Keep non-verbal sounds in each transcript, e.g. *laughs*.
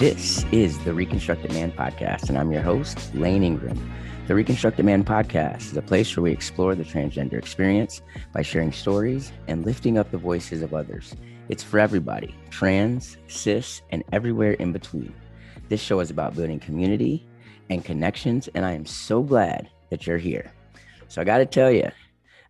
This is the Reconstructed Man Podcast, and I'm your host, Layne Ingram. The Reconstructed Man Podcast is a place where we explore the transgender experience by sharing stories and lifting up the voices of others. It's for everybody trans, cis, and everywhere in between. This show is about building community and connections, and I am so glad that you're here. So, I got to tell you,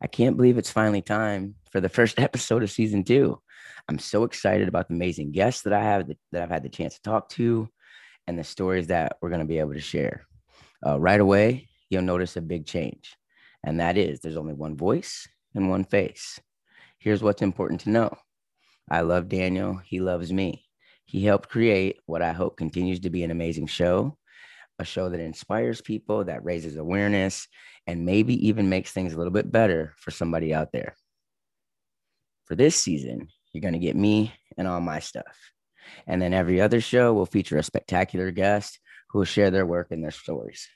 I can't believe it's finally time for the first *laughs* episode of season two. I'm so excited about the amazing guests that I have that I've had the chance to talk to and the stories that we're going to be able to share. Uh, right away, you'll notice a big change, and that is there's only one voice and one face. Here's what's important to know I love Daniel, he loves me. He helped create what I hope continues to be an amazing show, a show that inspires people, that raises awareness, and maybe even makes things a little bit better for somebody out there. For this season, you're going to get me and all my stuff. And then every other show will feature a spectacular guest who will share their work and their stories.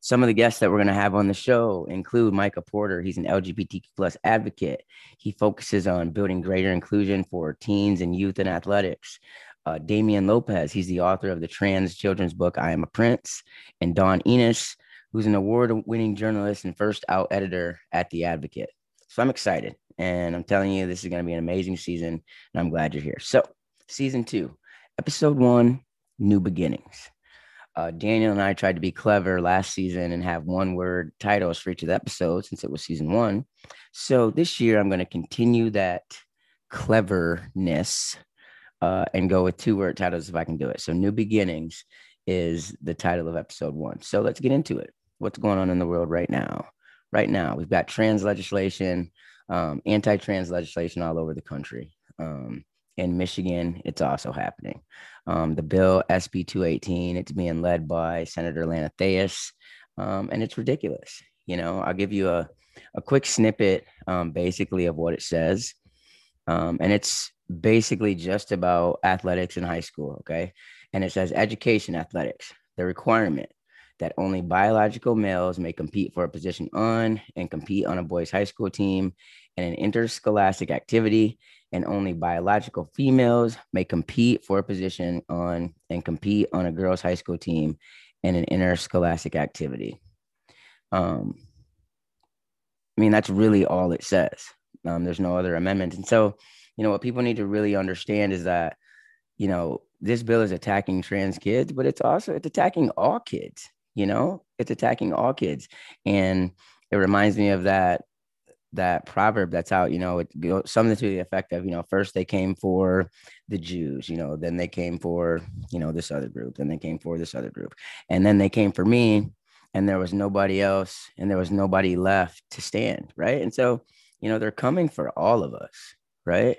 Some of the guests that we're going to have on the show include Micah Porter. He's an LGBTQ plus advocate. He focuses on building greater inclusion for teens and youth in athletics. Uh, Damien Lopez, he's the author of the trans children's book, I Am a Prince. And Dawn Ennis, who's an award winning journalist and first out editor at The Advocate. So I'm excited. And I'm telling you, this is going to be an amazing season. And I'm glad you're here. So, season two, episode one New Beginnings. Uh, Daniel and I tried to be clever last season and have one word titles for each of the episodes since it was season one. So, this year, I'm going to continue that cleverness uh, and go with two word titles if I can do it. So, New Beginnings is the title of episode one. So, let's get into it. What's going on in the world right now? Right now, we've got trans legislation um, anti-trans legislation all over the country. Um, in Michigan, it's also happening. Um, the bill SB 218, it's being led by Senator Lana Theis, um, and it's ridiculous. You know, I'll give you a, a quick snippet, um, basically, of what it says. Um, and it's basically just about athletics in high school. Okay. And it says education athletics, the requirement that only biological males may compete for a position on and compete on a boys' high school team in an interscholastic activity, and only biological females may compete for a position on and compete on a girls' high school team in an interscholastic activity. Um, I mean, that's really all it says. Um, there's no other amendments. And so, you know, what people need to really understand is that, you know, this bill is attacking trans kids, but it's also it's attacking all kids you know it's attacking all kids. And it reminds me of that that proverb that's out you know it goes something to the effect of you know first they came for the jews you know then they came for you know this other group then they came for this other group and then they came for me and there was nobody else and there was nobody left to stand right? And so you know they're coming for all of us right?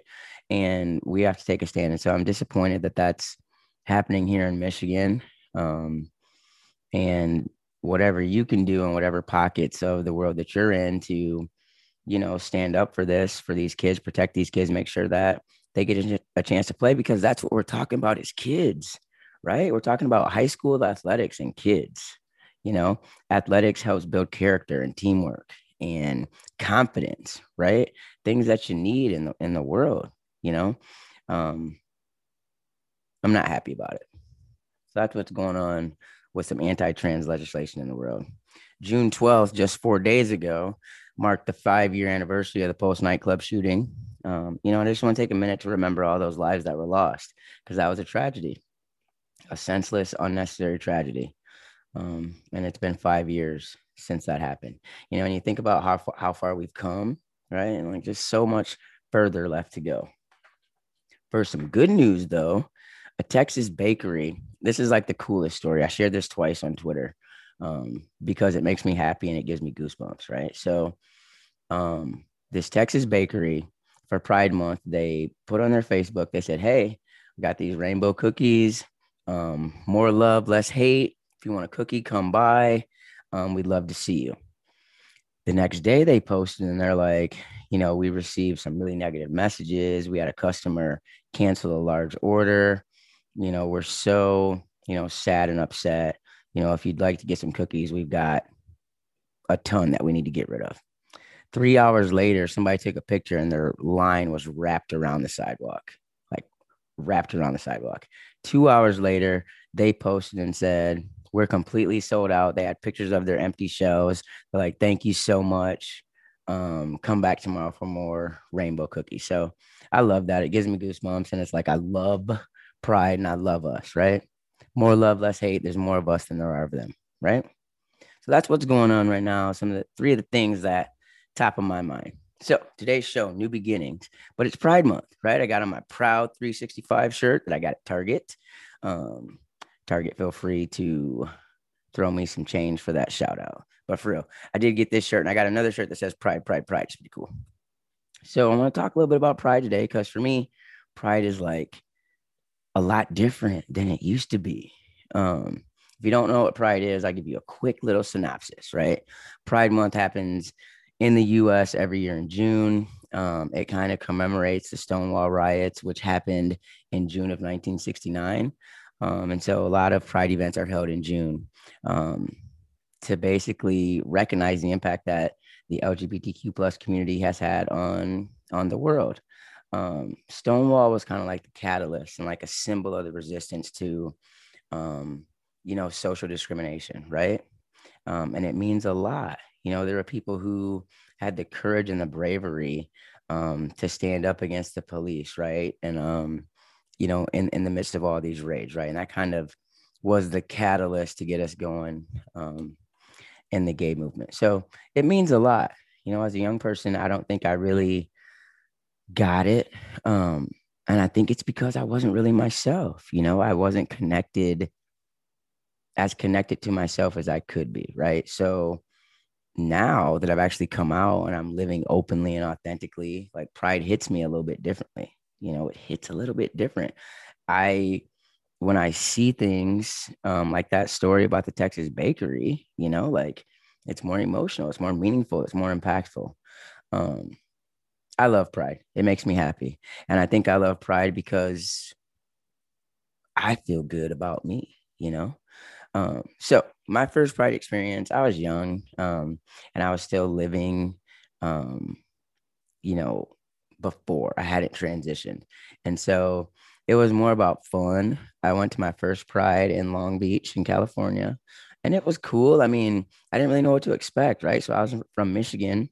And we have to take a stand. And so i'm disappointed that that's happening here in michigan. Um and whatever you can do in whatever pockets of the world that you're in to you know stand up for this for these kids protect these kids make sure that they get a chance to play because that's what we're talking about is kids right? We're talking about high school athletics and kids you know? Athletics helps build character and teamwork and confidence right? Things that you need in the in the world you know? Um i'm not happy about it. So that's what's going on with some anti-trans legislation in the world. June 12th, just four days ago, marked the five-year anniversary of the Pulse nightclub shooting. Um, you know, I just want to take a minute to remember all those lives that were lost because that was a tragedy, a senseless, unnecessary tragedy. Um, and it's been five years since that happened. You know, and you think about how how far we've come, right? And like just so much further left to go. For some good news, though, a Texas bakery. This is like the coolest story. I shared this twice on Twitter um, because it makes me happy and it gives me goosebumps, right? So, um, this Texas bakery for Pride Month, they put on their Facebook, they said, Hey, we got these rainbow cookies, um, more love, less hate. If you want a cookie, come by. Um, we'd love to see you. The next day, they posted and they're like, you know, we received some really negative messages. We had a customer cancel a large order you know, we're so, you know, sad and upset. You know, if you'd like to get some cookies, we've got a ton that we need to get rid of. Three hours later, somebody took a picture and their line was wrapped around the sidewalk, like wrapped around the sidewalk. Two hours later, they posted and said, We're completely sold out. They had pictures of their empty shelves. They're like, Thank you so much. Um, come back tomorrow for more rainbow cookies. So I love that. It gives me goosebumps. And it's like, I love pride and I love us, right? More love, less hate. There's more of us than there are of them, right? So that's what's going on right now. Some of the three of the things that top of my mind. So today's show, new beginnings, but it's Pride Month, right? I got on my Proud 365 shirt that I got at Target. Um, Target, feel free to throw me some change for that shout out. But for real, I did get this shirt and I got another shirt that says Pride, Pride, Pride. It's pretty cool. So I want to talk a little bit about Pride today because for me, Pride is like a lot different than it used to be. Um, if you don't know what Pride is, I'll give you a quick little synopsis, right? Pride Month happens in the US every year in June. Um, it kind of commemorates the Stonewall riots, which happened in June of 1969. Um, and so a lot of Pride events are held in June um, to basically recognize the impact that the LGBTQ plus community has had on on the world. Um, Stonewall was kind of like the catalyst and like a symbol of the resistance to, um, you know, social discrimination, right? Um, and it means a lot. You know, there are people who had the courage and the bravery um, to stand up against the police, right? And um, you know, in in the midst of all these raids, right? And that kind of was the catalyst to get us going um, in the gay movement. So it means a lot. You know, as a young person, I don't think I really got it. Um, and I think it's because I wasn't really myself. You know, I wasn't connected as connected to myself as I could be, right? So now that I've actually come out and I'm living openly and authentically, like pride hits me a little bit differently. You know, it hits a little bit different. I when I see things um, like that story about the Texas bakery, you know, like it's more emotional, it's more meaningful, it's more impactful. Um, I love pride. It makes me happy. And I think I love pride because I feel good about me, you know? Um, so my first pride experience, I was young um, and I was still living, um, you know, before I hadn't transitioned. And so it was more about fun. I went to my first pride in Long Beach in California and it was cool. I mean, I didn't really know what to expect, right? So I was from Michigan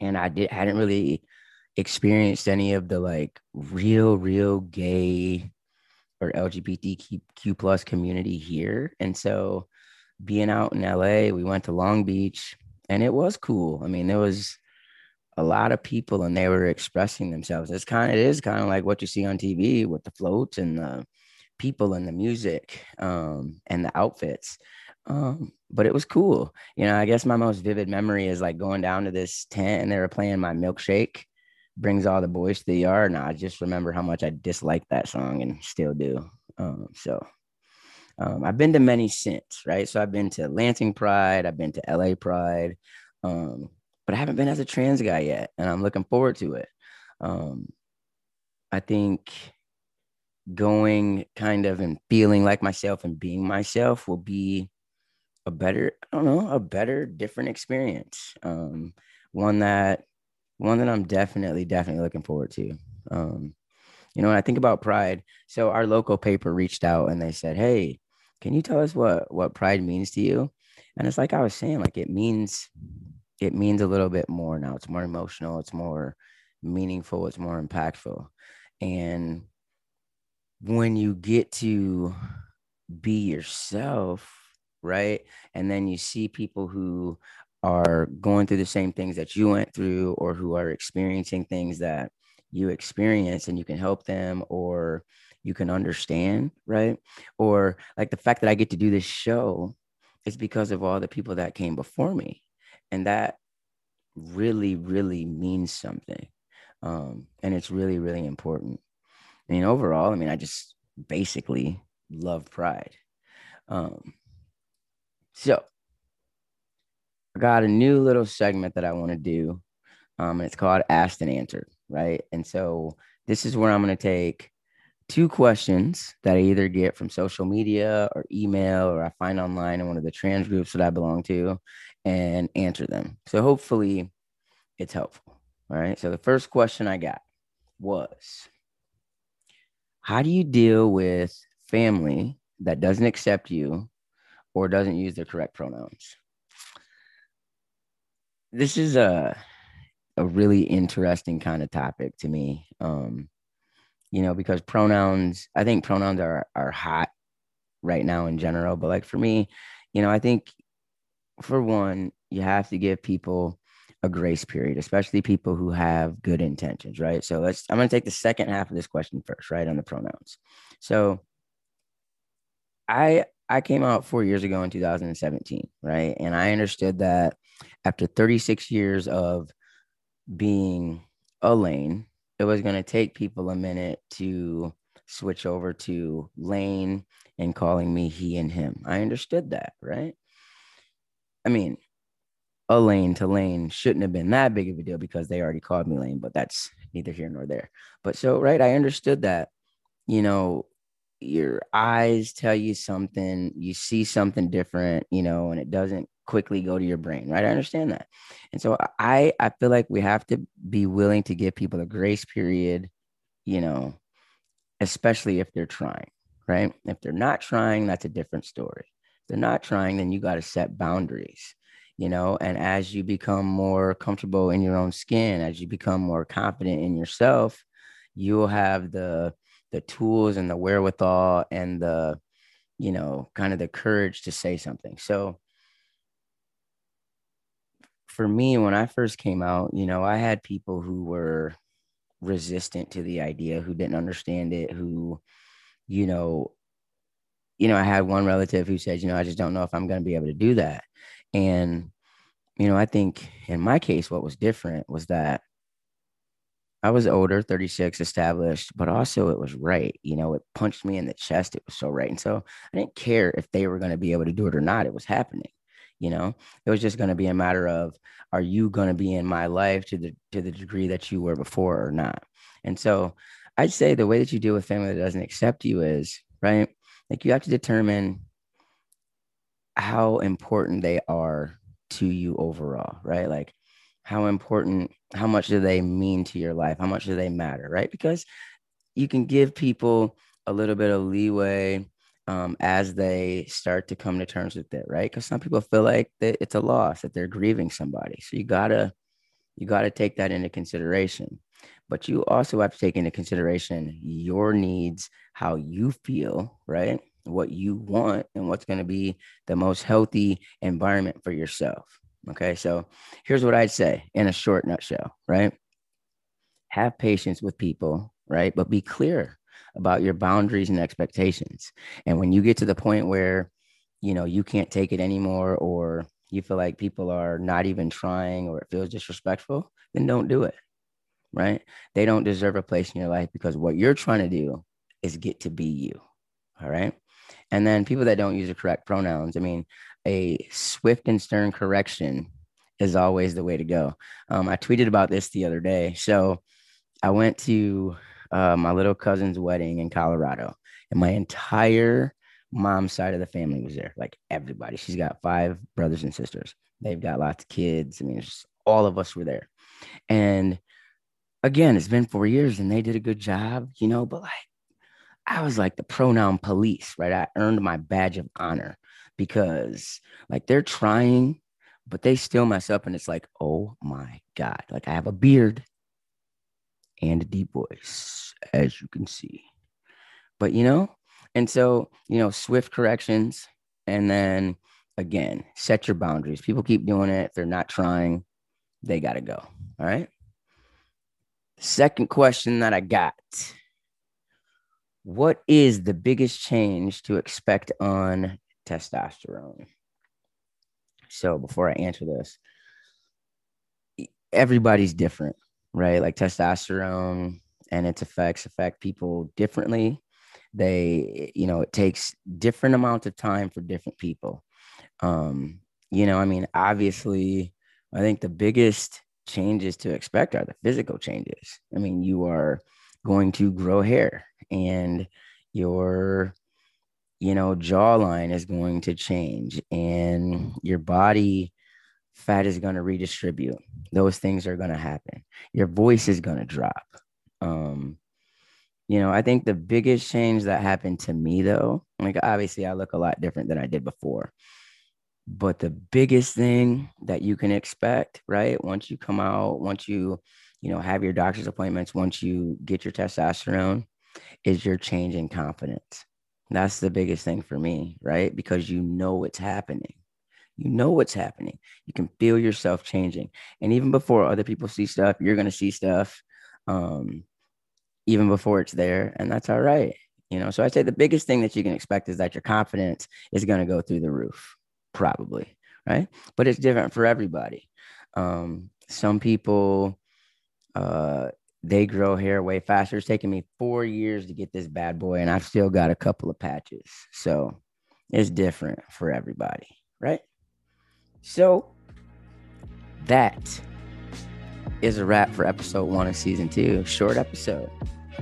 and I did hadn't really experienced any of the like real, real gay or LGBTQ plus community here. And so being out in LA, we went to Long Beach and it was cool. I mean, there was a lot of people and they were expressing themselves. It's kind of, it is kind of like what you see on TV with the floats and the people and the music um, and the outfits. Um, but it was cool. You know, I guess my most vivid memory is like going down to this tent and they were playing my milkshake brings all the boys to the yard. And I just remember how much I disliked that song and still do. Um, so um, I've been to many since, right? So I've been to Lansing Pride, I've been to LA Pride, um, but I haven't been as a trans guy yet, and I'm looking forward to it. Um, I think going kind of and feeling like myself and being myself will be a better, I don't know, a better, different experience. Um, one that one that I'm definitely, definitely looking forward to. Um, you know, when I think about pride, so our local paper reached out and they said, Hey, can you tell us what what pride means to you? And it's like I was saying, like it means it means a little bit more now. It's more emotional, it's more meaningful, it's more impactful. And when you get to be yourself, right? And then you see people who are going through the same things that you went through or who are experiencing things that you experience and you can help them or you can understand, right? Or like the fact that I get to do this show is because of all the people that came before me. And that really, really means something. Um, and it's really, really important. I mean, overall, I mean, I just basically love pride. Um, so I got a new little segment that I want to do. Um, and it's called Asked and Answered, right? And so this is where I'm going to take two questions that I either get from social media or email or I find online in one of the trans groups that I belong to and answer them. So hopefully it's helpful. All right. So the first question I got was how do you deal with family that doesn't accept you or doesn't use the correct pronouns? This is a a really interesting kind of topic to me. Um, you know, because pronouns, I think pronouns are are hot right now in general. But like for me, you know, I think for one, you have to give people a grace period, especially people who have good intentions, right? So let's I'm gonna take the second half of this question first, right? On the pronouns. So I I came out four years ago in 2017, right? And I understood that after 36 years of being a lane, it was going to take people a minute to switch over to lane and calling me he and him. I understood that, right? I mean, a lane to lane shouldn't have been that big of a deal because they already called me lane, but that's neither here nor there. But so, right, I understood that, you know, your eyes tell you something, you see something different, you know, and it doesn't quickly go to your brain, right? I understand that. And so I I feel like we have to be willing to give people a grace period, you know, especially if they're trying, right? If they're not trying, that's a different story. If they're not trying, then you got to set boundaries, you know, and as you become more comfortable in your own skin, as you become more confident in yourself, you'll have the the tools and the wherewithal and the you know kind of the courage to say something. So for me when i first came out you know i had people who were resistant to the idea who didn't understand it who you know you know i had one relative who said you know i just don't know if i'm going to be able to do that. And you know i think in my case what was different was that I was older, 36, established, but also it was right. You know, it punched me in the chest. It was so right. And so I didn't care if they were going to be able to do it or not. It was happening. You know, it was just going to be a matter of are you going to be in my life to the to the degree that you were before or not? And so I'd say the way that you deal with family that doesn't accept you is right. Like you have to determine how important they are to you overall, right? Like how important how much do they mean to your life? How much do they matter right? Because you can give people a little bit of leeway um, as they start to come to terms with it right? Because some people feel like that it's a loss that they're grieving somebody. So you gotta you gotta take that into consideration. But you also have to take into consideration your needs how you feel right? What you want and what's going to be the most healthy environment for yourself Okay. So here's what I'd say in a short nutshell, right? Have patience with people, right? But be clear about your boundaries and expectations. And when you get to the point where, you know, you can't take it anymore or you feel like people are not even trying or it feels disrespectful, then don't do it. Right. They don't deserve a place in your life because what you're trying to do is get to be you. All right. And then people that don't use the correct pronouns, I mean, a swift and stern correction is always the way to go. Um, I tweeted about this the other day. So I went to uh, my little cousin's wedding in Colorado, and my entire mom's side of the family was there. Like everybody. She's got five brothers and sisters. They've got lots of kids. I mean, just, all of us were there. And again, it's been four years and they did a good job, you know, but like I was like the pronoun police, right? I earned my badge of honor because like they're trying, but they still mess up. And it's like, oh my God. Like I have a beard and a deep voice, as you can see. But you know, and so, you know, swift corrections. And then again, set your boundaries. People keep doing it. If they're not trying, they got to go. All right. Second question that I got What is the biggest change to expect on testosterone. So before I answer this, everybody's different, right? Like testosterone and its effects affect people differently. They, you know, it takes different amounts of time for different people. Um, you know, I mean, obviously, I think the biggest changes to expect are the physical changes. I mean, you are going to grow hair and your you know, jawline is going to change and your body fat is going to redistribute. Those things are going to happen. Your voice is going to drop. Um, You know, I think the biggest change that happened to me though, like obviously I look a lot different than I did before. But the biggest thing that you can expect, right? Once you come out, once you, you know, have your doctor's appointments, once you get your testosterone, is your change in confidence. That's the biggest thing for me, right? Because you know it's happening. You know what's happening. You can feel yourself changing. And even before other people see stuff, you're going to see stuff um, even before it's there. And that's all right. You know, so I'd say the biggest thing that you can expect is that your confidence is going to go through the roof, probably. Right. But it's different for everybody. Um, some people, uh, they grow hair way faster. It's taken me four years to get this bad boy, and I've still got a couple of patches. So it's different for everybody, right? So that is a wrap for episode one of season two. Short episode.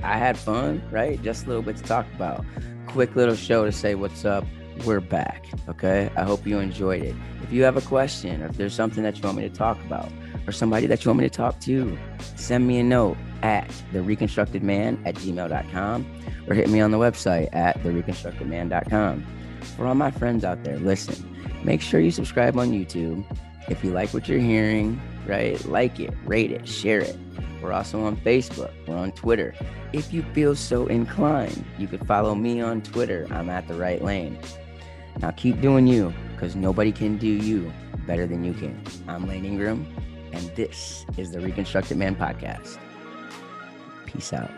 I had fun, right? Just a little bit to talk about. Quick little show to say what's up. We're back. Okay. I hope you enjoyed it. If you have a question or if there's something that you want me to talk about or somebody that you want me to talk to, send me a note at the reconstructed man at gmail.com or hit me on the website at thereconstructedman.com. For all my friends out there, listen, make sure you subscribe on YouTube. If you like what you're hearing, right, like it, rate it, share it. We're also on Facebook, we're on Twitter. If you feel so inclined, you could follow me on Twitter. I'm at the right lane. Now keep doing you because nobody can do you better than you can. I'm Layne Ingram, and this is the Reconstructed Man Podcast. Peace out.